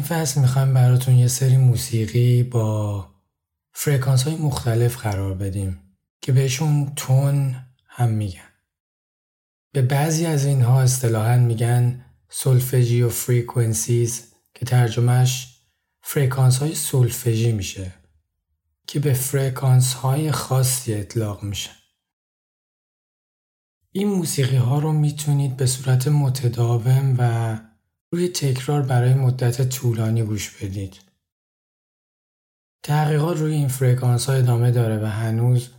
این فصل می‌خوایم براتون یه سری موسیقی با فرکانس های مختلف قرار بدیم که بهشون تون هم میگن. به بعضی از اینها اصطلاحا میگن Solfeggio frequencies که ترجمهش فرکانس های سولفژی میشه که به فرکانس های خاصی اطلاق میشه. این موسیقی ها رو می‌تونید به صورت متداوم و روی تکرار برای مدت طولانی گوش بدید. تحقیقات روی این فرکانس ها ادامه داره و هنوز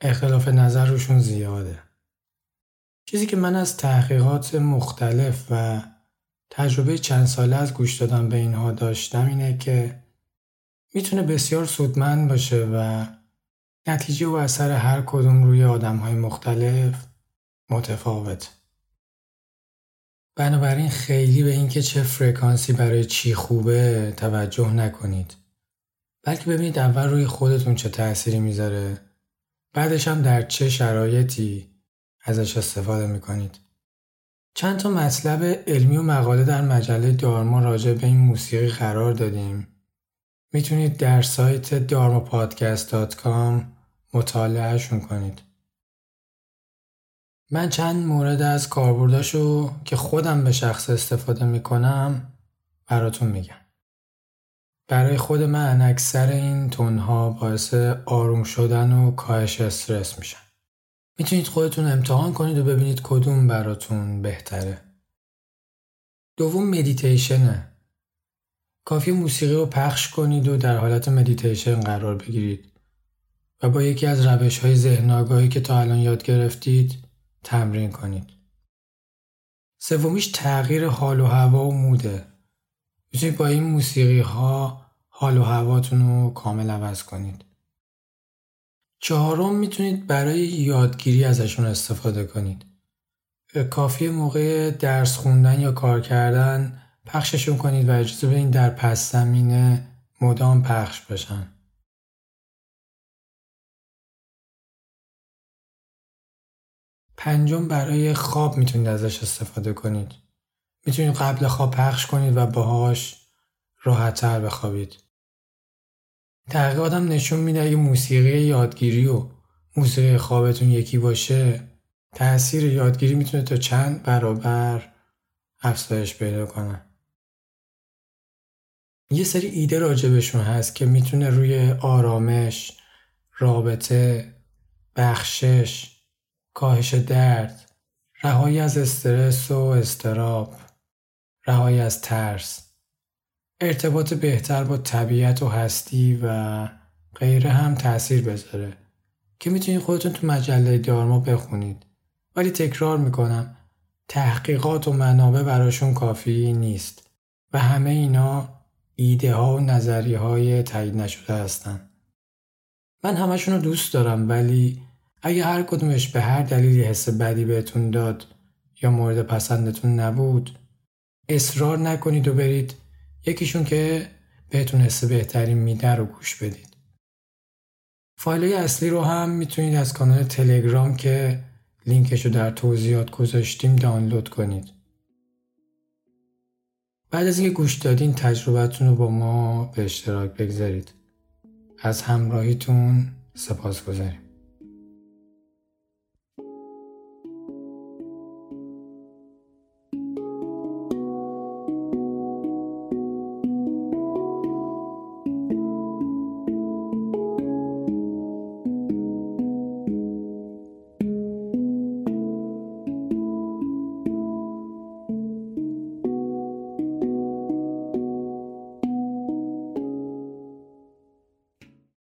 اختلاف نظر روشون زیاده. چیزی که من از تحقیقات مختلف و تجربه چند ساله از گوش دادن به اینها داشتم اینه که می‌تونه بسیار سودمند باشه و نتیجه و اثر هر کدوم روی آدم های مختلف متفاوت. بنابراین خیلی به اینکه چه فرکانسی برای چی خوبه توجه نکنید. بلکه ببینید اول روی خودتون چه تأثیری می‌ذاره بعدش هم در چه شرایطی ازش استفاده می‌کنید. چند تا مطلب علمی و مقاله در مجله دارما راجع به این موسیقی قرار دادیم. می‌تونید در سایت dharmapodcast.com مطالعهشون کنید. من چند مورد از کاربرداشو که خودم به شخص استفاده می‌کنم براتون میگم. برای خود من اکثر این تونها باعث آروم شدن و کاهش استرس میشن. می‌تونید خودتون امتحان کنید و ببینید کدوم براتون بهتره. دوم مدیتیشنه. کافی موسیقی رو پخش کنید و در حالت مدیتیشن قرار بگیرید و با یکی از روش های ذهن که تا الان یاد گرفتید تمرین کنید. سومیش تغییر حال و هوا و موده. می‌تونید با این موسیقی ها حال و هواتون رو کامل عوض کنید. چهارم می‌تونید برای یادگیری ازشون استفاده کنید. کافی موقع درس خوندن یا کار کردن پخششون کنید و اجازه بدین در پس زمینه مدام پخش بشن. پنجم برای خواب می‌تونید ازش استفاده کنید. می‌تونید قبل خواب پخش کنید و باهاش راحتتر بخوابید. تحقیقاتم نشون میده اگه موسیقی یادگیری و موسیقی خوابتون یکی باشه تاثیر یادگیری می‌تونه تا چند برابر افزایش پیدا کنه. یه سری ایده راجبشون هست که می‌تونه روی آرامش، رابطه، بخشش، کاهش درد، رهایی از استرس و استراب، رهایی از ترس، ارتباط بهتر با طبیعت و هستی و غیره هم تاثیر بذاره. که می‌تونید خودتون تو مجله دارما بخونید. ولی تکرار می‌کنم تحقیقات و منابع براشون کافی نیست و همه اینا ایده ها و نظریه های تایید نشده هستن. من همشون رو دوست دارم ولی اگه هر کدومش به هر دلیلی حس بدی بهتون داد یا مورد پسندتون نبود اصرار نکنید و برید یکیشون که بهتون حس بهتری میده رو گوش بدید. فایل اصلی رو هم می‌تونید از کانال تلگرام که لینکش رو در توضیحات گذاشتیم دانلود کنید. بعد از اینکه گوش دادین تجربتون رو با ما به اشتراک بگذارید. از همراهیتون سپاس گذاریم.